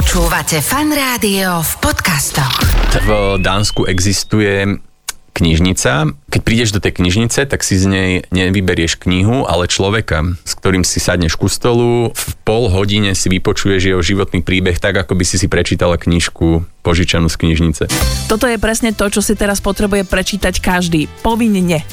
Počúvate fan rádio v podcastoch. V Dánsku existuje knižnica. Keď prídeš do tej knižnice, tak si z nej nevyberieš knihu, ale človeka, s ktorým si sadneš ku stolu. V pol hodine si vypočuješ jeho životný príbeh tak, ako by si si prečítala knižku požičanú z knižnice. Toto je presne to, čo si teraz potrebuje prečítať každý. Povinne.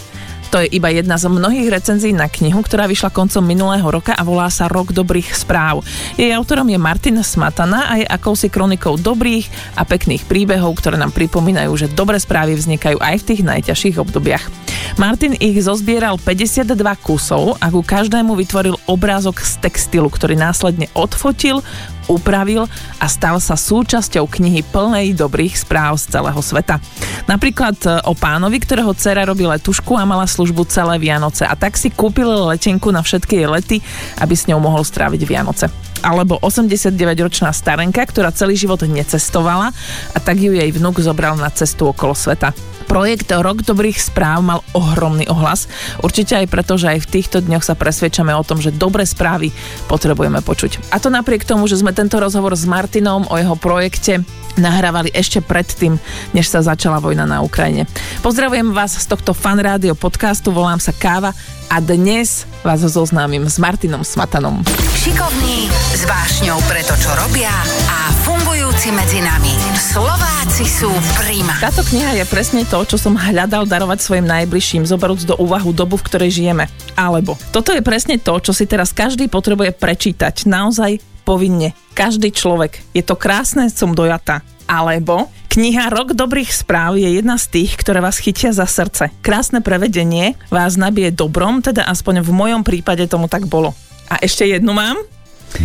To je iba jedna z mnohých recenzií na knihu, ktorá vyšla koncom minulého roka a volá sa Rok dobrých správ. Jej autorom je Martin Smatana a je akousi kronikou dobrých a pekných príbehov, ktoré nám pripomínajú, že dobré správy vznikajú aj v tých najťažších obdobiach. Martin ich zozbieral 52 kusov a ku každému vytvoril obrázok z textilu, ktorý následne odfotil, upravil a stal sa súčasťou knihy plnej dobrých správ z celého sveta. Napríklad e, o pánovi, ktorého dcera robí letušku a mala službu celé Vianoce a tak si kúpil letenku na všetky jej lety, aby s ňou mohol stráviť Vianoce. Alebo 89-ročná starenka, ktorá celý život necestovala a tak ju jej vnúk zobral na cestu okolo sveta. Projekt Rok dobrých správ mal ohromný ohlas. Určite aj preto, že aj v týchto dňoch sa presvedčame o tom, že dobré správy potrebujeme počuť. A to napriek tomu, že sme tento rozhovor s Martinom o jeho projekte nahrávali ešte predtým, než sa začala vojna na Ukrajine. Pozdravujem vás z tohto fan rádio podcastu, volám sa Káva a dnes vás zoznámim s Martinom Smatanom. Šikovní, s vášňou pre to, čo robia a fungujúci medzi nami. Slováci sú prima. Táto kniha je presne to, čo som hľadal darovať svojim najbližším, zoberúc do úvahu dobu, v ktorej žijeme. Alebo toto je presne to, čo si teraz každý potrebuje prečítať. Naozaj povinne. Každý človek. Je to krásne, som dojata. Alebo kniha Rok dobrých správ je jedna z tých, ktoré vás chytia za srdce. Krásne prevedenie vás nabije dobrom, teda aspoň v mojom prípade tomu tak bolo. A ešte jednu mám.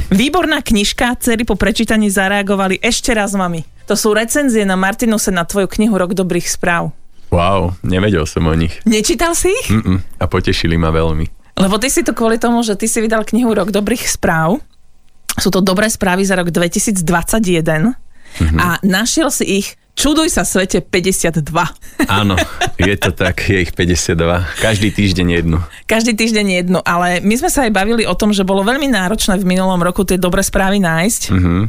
Výborná knižka, cery po prečítaní zareagovali ešte raz mami. To sú recenzie na Martinuse na tvoju knihu Rok dobrých správ. Wow, nevedel som o nich. Nečítal si ich? Mm-mm, a potešili ma veľmi. Lebo ty si to kvôli tomu, že ty si vydal knihu Rok dobrých správ. Sú to dobré správy za rok 2021 mm-hmm. a našiel si ich Čuduj sa svete 52. Áno, je to tak, je ich 52. Každý týždeň jednu. Každý týždeň jednu, ale my sme sa aj bavili o tom, že bolo veľmi náročné v minulom roku tie dobré správy nájsť. Mm-hmm.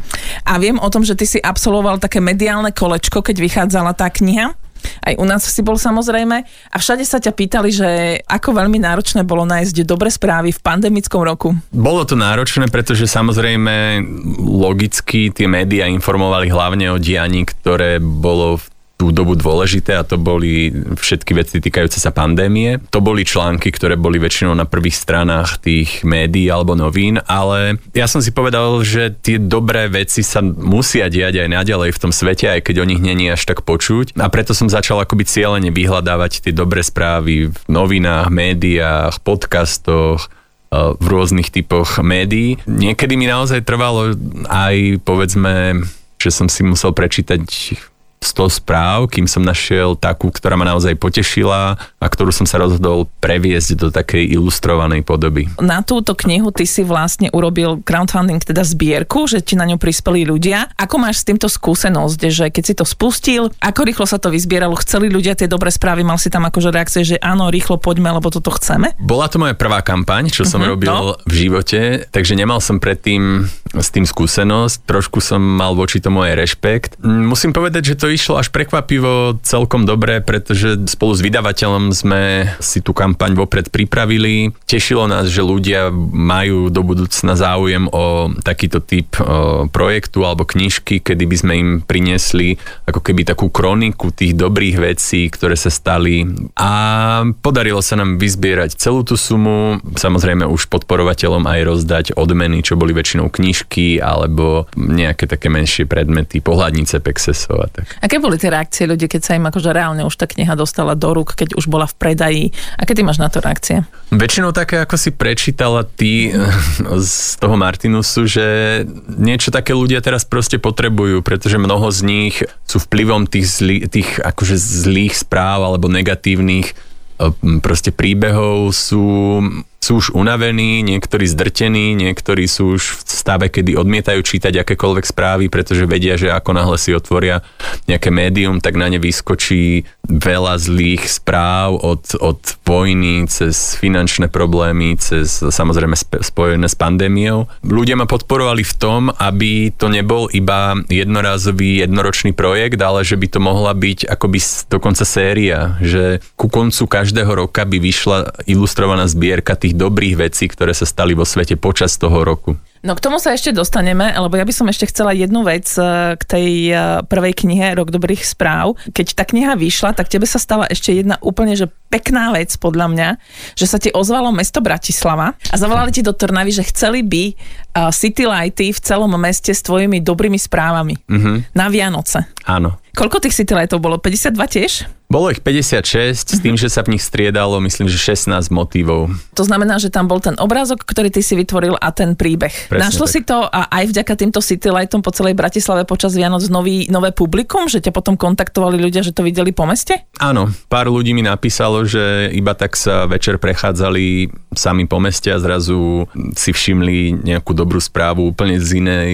A viem o tom, že ty si absolvoval také mediálne kolečko, keď vychádzala tá kniha. Aj u nás si bol samozrejme. A všade sa ťa pýtali, že ako veľmi náročné bolo nájsť dobré správy v pandemickom roku. Bolo to náročné, pretože samozrejme logicky tie médiá informovali hlavne o dianí, ktoré bolo v tú dobu dôležité a to boli všetky veci týkajúce sa pandémie. To boli články, ktoré boli väčšinou na prvých stranách tých médií alebo novín, ale ja som si povedal, že tie dobré veci sa musia diať aj naďalej v tom svete, aj keď o nich není až tak počuť. A preto som začal akoby cieľene vyhľadávať tie dobré správy v novinách, médiách, podcastoch, e, v rôznych typoch médií. Niekedy mi naozaj trvalo aj povedzme že som si musel prečítať 100 správ, kým som našiel takú, ktorá ma naozaj potešila a ktorú som sa rozhodol previesť do takej ilustrovanej podoby. Na túto knihu ty si vlastne urobil crowdfunding, teda zbierku, že ti na ňu prispeli ľudia. Ako máš s týmto skúsenosť, že keď si to spustil, ako rýchlo sa to vyzbieralo? Chceli ľudia tie dobré správy? Mal si tam akože reakcie, že áno, rýchlo poďme, lebo toto chceme? Bola to moja prvá kampaň, čo som uh-huh, robil no. v živote, takže nemal som predtým s tým skúsenosť, trošku som mal voči tomu aj rešpekt. Musím povedať, že to išlo až prekvapivo celkom dobre, pretože spolu s vydavateľom sme si tú kampaň vopred pripravili. Tešilo nás, že ľudia majú do budúcna záujem o takýto typ projektu alebo knižky, kedy by sme im priniesli ako keby takú kroniku tých dobrých vecí, ktoré sa stali. A podarilo sa nám vyzbierať celú tú sumu, samozrejme už podporovateľom aj rozdať odmeny, čo boli väčšinou knižky alebo nejaké také menšie predmety, pohľadnice Pexesov a tak. Aké boli tie reakcie ľudí, keď sa im akože reálne už tá kniha dostala do rúk, keď už bola v predaji? Aké ty máš na to reakcie? Väčšinou také, ako si prečítala ty z toho Martinusu, že niečo také ľudia teraz proste potrebujú, pretože mnoho z nich sú vplyvom tých, zlý, tých akože zlých správ alebo negatívnych proste príbehov sú sú už unavení, niektorí zdrtení, niektorí sú už v stave, kedy odmietajú čítať akékoľvek správy, pretože vedia, že ako náhle si otvoria nejaké médium, tak na ne vyskočí veľa zlých správ od, od vojny cez finančné problémy, cez samozrejme spojené s pandémiou. Ľudia ma podporovali v tom, aby to nebol iba jednorázový, jednoročný projekt, ale že by to mohla byť akoby dokonca séria, že ku koncu každého roka by vyšla ilustrovaná zbierka tých dobrých vecí, ktoré sa stali vo svete počas toho roku. No k tomu sa ešte dostaneme, lebo ja by som ešte chcela jednu vec e, k tej e, prvej knihe Rok dobrých správ. Keď tá kniha vyšla, tak tebe sa stala ešte jedna úplne že pekná vec podľa mňa, že sa ti ozvalo mesto Bratislava a zavolali ti do Trnavy, že chceli by city lighty v celom meste s tvojimi dobrými správami mm-hmm. na Vianoce. Áno. Koľko tých city lightov bolo? 52 tiež? Bolo ich 56, s tým, že sa v nich striedalo, myslím, že 16 motívov. To znamená, že tam bol ten obrázok, ktorý ty si vytvoril a ten príbeh. Presne Našlo tak. si to a aj vďaka týmto City Lightom po celej Bratislave počas Vianoc nový, nové publikum, že ťa potom kontaktovali ľudia, že to videli po meste? Áno, pár ľudí mi napísalo, že iba tak sa večer prechádzali sami po meste a zrazu si všimli nejakú dobrú správu úplne z inej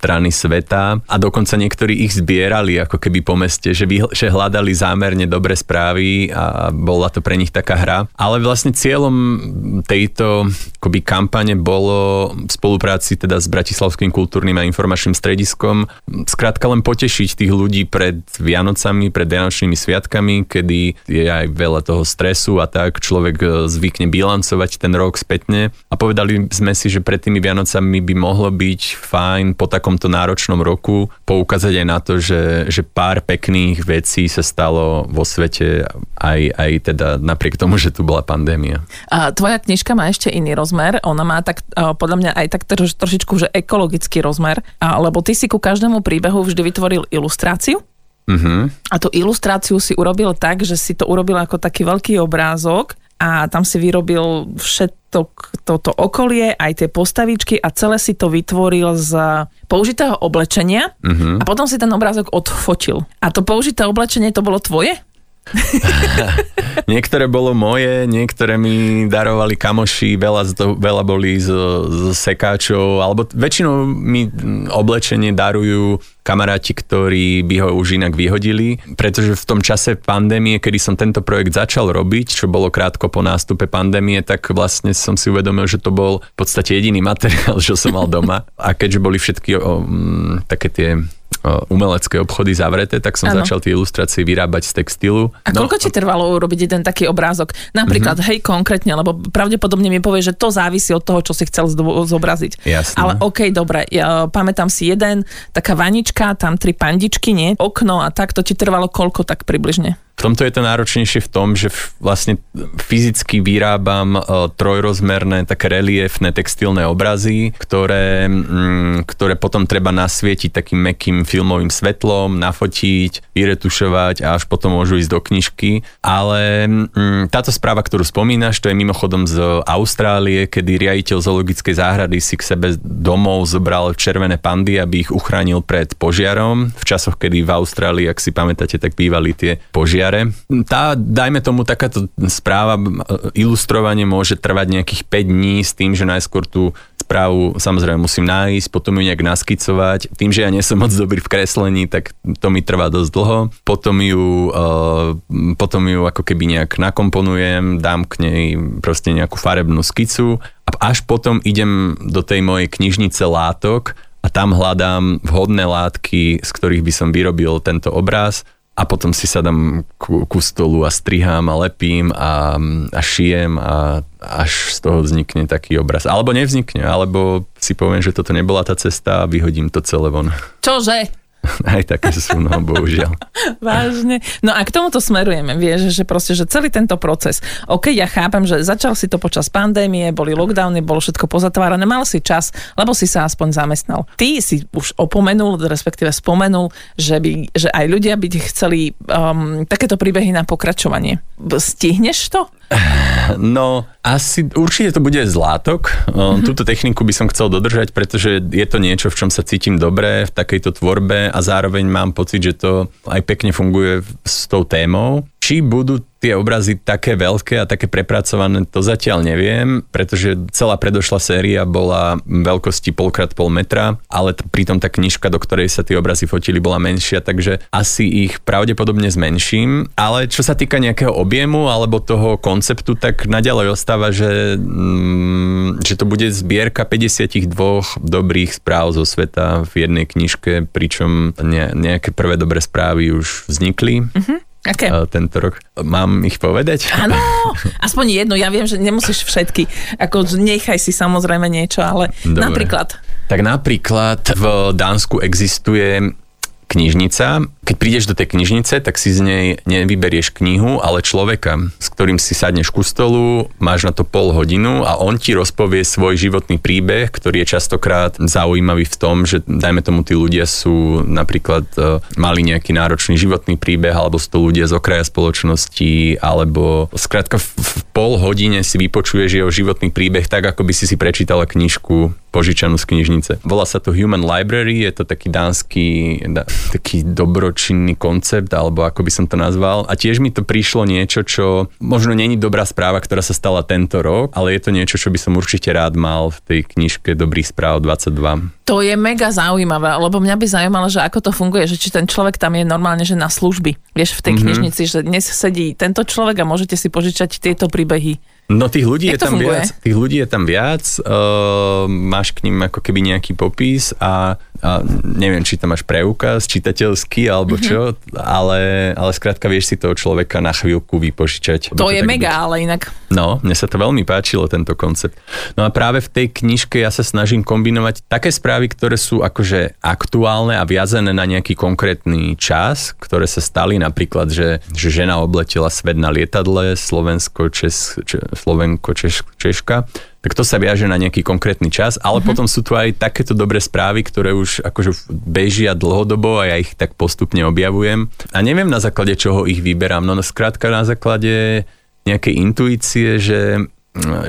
strany sveta a dokonca niektorí ich zbierali ako keby po meste, že, vy, že hľadali zámerne dobré správy a bola to pre nich taká hra. Ale vlastne cieľom tejto akoby kampane bolo v spolupráci teda s Bratislavským kultúrnym a informačným strediskom skrátka len potešiť tých ľudí pred Vianocami, pred Vianočnými sviatkami, kedy je aj veľa toho stresu a tak človek zvykne bilancovať ten rok spätne a povedali sme si, že pred tými Vianocami by mohlo byť fajn po takom takomto náročnom roku poukázať aj na to, že, že pár pekných vecí sa stalo vo svete aj, aj teda napriek tomu, že tu bola pandémia. A tvoja knižka má ešte iný rozmer, ona má tak podľa mňa aj tak troš, trošičku že ekologický rozmer, lebo ty si ku každému príbehu vždy vytvoril ilustráciu, Uh-huh. A tú ilustráciu si urobil tak, že si to urobil ako taký veľký obrázok a tam si vyrobil všetko toto okolie, aj tie postavičky a celé si to vytvoril z použitého oblečenia uh-huh. a potom si ten obrázok odfotil. A to použité oblečenie to bolo tvoje? niektoré bolo moje, niektoré mi darovali kamoši, veľa, toho, veľa boli z, z sekáčov, alebo väčšinou mi oblečenie darujú kamaráti, ktorí by ho už inak vyhodili, pretože v tom čase pandémie, kedy som tento projekt začal robiť, čo bolo krátko po nástupe pandémie, tak vlastne som si uvedomil, že to bol v podstate jediný materiál, čo som mal doma. A keďže boli všetky o, m, také tie umelecké obchody zavreté, tak som ano. začal tie ilustrácie vyrábať z textilu. A no, koľko ti trvalo urobiť jeden taký obrázok? Napríklad, mm-hmm. hej, konkrétne, lebo pravdepodobne mi povie, že to závisí od toho, čo si chcel zobraziť. Jasne. Ale OK, dobre, ja pamätám si jeden, taká vanička, tam tri pandičky, nie? Okno a tak, to ti trvalo koľko tak približne? V tomto je to náročnejšie v tom, že vlastne fyzicky vyrábam uh, trojrozmerné také reliefné textilné obrazy, ktoré, mm, ktoré potom treba nasvietiť takým mekým filmovým svetlom, nafotiť, vyretušovať a až potom môžu ísť do knižky. Ale mm, táto správa, ktorú spomínaš, to je mimochodom z Austrálie, kedy riaditeľ zoologickej záhrady si k sebe domov zobral červené pandy, aby ich uchránil pred požiarom. V časoch, kedy v Austrálii, ak si pamätáte, tak bývali tie požiare jare. Tá, dajme tomu, takáto správa, ilustrovanie môže trvať nejakých 5 dní s tým, že najskôr tú správu samozrejme musím nájsť, potom ju nejak naskicovať. Tým, že ja nie som moc dobrý v kreslení, tak to mi trvá dosť dlho. Potom ju, uh, potom ju ako keby nejak nakomponujem, dám k nej proste nejakú farebnú skicu a až potom idem do tej mojej knižnice látok a tam hľadám vhodné látky, z ktorých by som vyrobil tento obraz a potom si sadám ku, ku stolu a strihám a lepím a, a šijem a až z toho vznikne taký obraz. Alebo nevznikne, alebo si poviem, že toto nebola tá cesta a vyhodím to celé von. Čože? Aj také sú, no bohužiaľ. Vážne. No a k tomuto smerujeme, vieš, že proste, že celý tento proces, ok, ja chápem, že začal si to počas pandémie, boli lockdowny, bolo všetko pozatvárané, mal si čas, lebo si sa aspoň zamestnal. Ty si už opomenul, respektíve spomenul, že, by, že aj ľudia by chceli um, takéto príbehy na pokračovanie. Stihneš to? No, asi určite to bude zlátok. Mm-hmm. Túto techniku by som chcel dodržať, pretože je to niečo, v čom sa cítim dobre v takejto tvorbe a zároveň mám pocit, že to aj pekne funguje s tou témou. Či budú tie obrazy také veľké a také prepracované, to zatiaľ neviem, pretože celá predošlá séria bola veľkosti polkrát pol metra, ale t- pritom tá knižka, do ktorej sa tie obrazy fotili, bola menšia, takže asi ich pravdepodobne zmenším. Ale čo sa týka nejakého objemu alebo toho konceptu, tak naďalej ostáva, že, mm, že to bude zbierka 52 dobrých správ zo sveta v jednej knižke, pričom ne, nejaké prvé dobré správy už vznikli. Mm-hmm Aké? tento rok. Mám ich povedať? Áno, aspoň jednu. Ja viem, že nemusíš všetky. Ako nechaj si samozrejme niečo, ale Dobre. napríklad. Tak napríklad v Dánsku existuje knižnica. Keď prídeš do tej knižnice, tak si z nej nevyberieš knihu, ale človeka, s ktorým si sadneš ku stolu, máš na to pol hodinu a on ti rozpovie svoj životný príbeh, ktorý je častokrát zaujímavý v tom, že dajme tomu tí ľudia sú napríklad uh, mali nejaký náročný životný príbeh, alebo sú to ľudia z okraja spoločnosti, alebo skrátka v, v pol hodine si vypočuješ jeho životný príbeh tak, ako by si si prečítala knižku požičanú z knižnice. Volá sa to Human Library, je to taký dánsky, taký dobročinný koncept, alebo ako by som to nazval. A tiež mi to prišlo niečo, čo možno není dobrá správa, ktorá sa stala tento rok, ale je to niečo, čo by som určite rád mal v tej knižke Dobrých správ 22. To je mega zaujímavé, lebo mňa by zaujímalo, že ako to funguje, že či ten človek tam je normálne, že na služby. Vieš, v tej mm-hmm. knižnici, že dnes sedí tento človek a môžete si požičať tieto príbehy. No tých ľudí Jak je tam funguje? viac. Tých ľudí je tam viac. Uh, máš k ním ako keby nejaký popis a, a neviem, či tam máš preukaz čitateľský alebo mm-hmm. čo, ale, ale skrátka vieš si toho človeka na chvíľku vypožičať. To je mega, byť. ale inak. No, mne sa to veľmi páčilo, tento koncept. No a práve v tej knižke ja sa snažím kombinovať také správy, ktoré sú akože aktuálne a viazané na nejaký konkrétny čas, ktoré sa stali napríklad, že, že žena obletela svet na lietadle, Slovensko, Čes, Slovenko, Češ, Češka, tak to sa viaže na nejaký konkrétny čas, ale mm-hmm. potom sú tu aj takéto dobré správy, ktoré už akože bežia dlhodobo a ja ich tak postupne objavujem. A neviem na základe čoho ich vyberám, no skrátka na základe nejakej intuície, že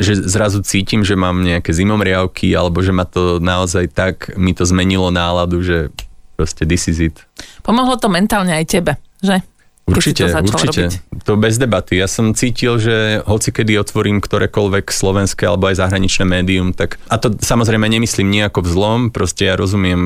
že zrazu cítim, že mám nejaké zimomriavky alebo že ma to naozaj tak, mi to zmenilo náladu, že proste this is it. Pomohlo to mentálne aj tebe, že? Určite, to určite. Robiť. To bez debaty. Ja som cítil, že hoci kedy otvorím ktorékoľvek slovenské alebo aj zahraničné médium, tak a to samozrejme nemyslím nejako vzlom, proste ja rozumiem,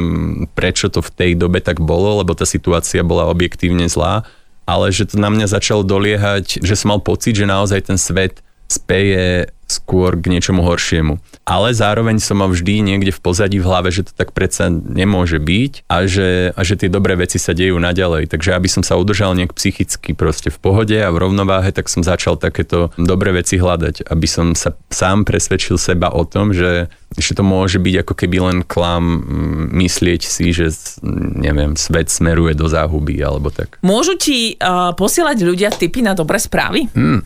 prečo to v tej dobe tak bolo, lebo tá situácia bola objektívne zlá, ale že to na mňa začalo doliehať, že som mal pocit, že naozaj ten svet speje skôr k niečomu horšiemu. Ale zároveň som mal vždy niekde v pozadí v hlave, že to tak predsa nemôže byť a že, a že tie dobré veci sa dejú naďalej. Takže aby som sa udržal nejak psychicky proste v pohode a v rovnováhe, tak som začal takéto dobré veci hľadať, aby som sa sám presvedčil seba o tom, že, že to môže byť ako keby len klam myslieť si, že neviem, svet smeruje do záhuby alebo tak. Môžu ti uh, posielať ľudia tipy na dobré správy? Hmm.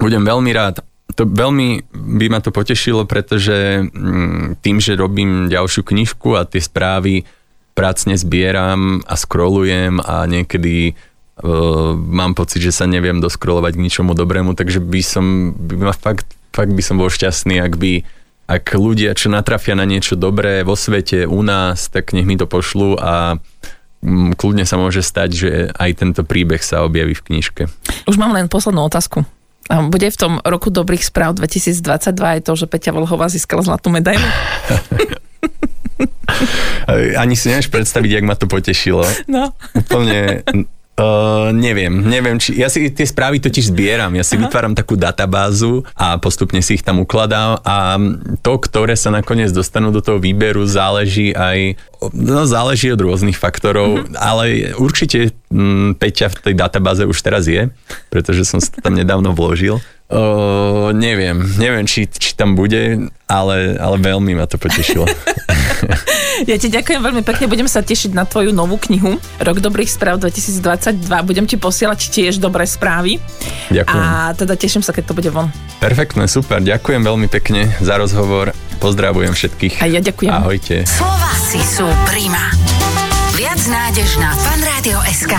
Budem veľmi rád to veľmi by ma to potešilo, pretože mm, tým, že robím ďalšiu knižku a tie správy prácne zbieram a scrollujem a niekedy uh, mám pocit, že sa neviem doskrolovať k ničomu dobrému, takže by som, by ma fakt, fakt by som bol šťastný, ak by ak ľudia, čo natrafia na niečo dobré vo svete, u nás, tak nech mi to pošlu a mm, kľudne sa môže stať, že aj tento príbeh sa objaví v knižke. Už mám len poslednú otázku. Bude v tom roku dobrých správ 2022 aj to, že Peťa Volhová získala zlatú medailu? Ani si nevieš predstaviť, jak ma to potešilo. No. Úplne Uh, neviem, neviem, či, ja si tie správy totiž zbieram, ja si Aha. vytváram takú databázu a postupne si ich tam ukladám a to, ktoré sa nakoniec dostanú do toho výberu, záleží aj, no záleží od rôznych faktorov, uh-huh. ale určite m, Peťa v tej databáze už teraz je, pretože som sa tam nedávno vložil. Uh, neviem, neviem, či, či tam bude, ale, ale veľmi ma to potešilo. ja ti ďakujem veľmi pekne, budem sa tešiť na tvoju novú knihu Rok dobrých správ 2022. Budem ti posielať tiež dobré správy. Ďakujem. A teda teším sa, keď to bude von. Perfektné, super, ďakujem veľmi pekne za rozhovor. Pozdravujem všetkých. A ja ďakujem. Ahojte. Slováci sú prima. Viac nádež na fanradio.sk.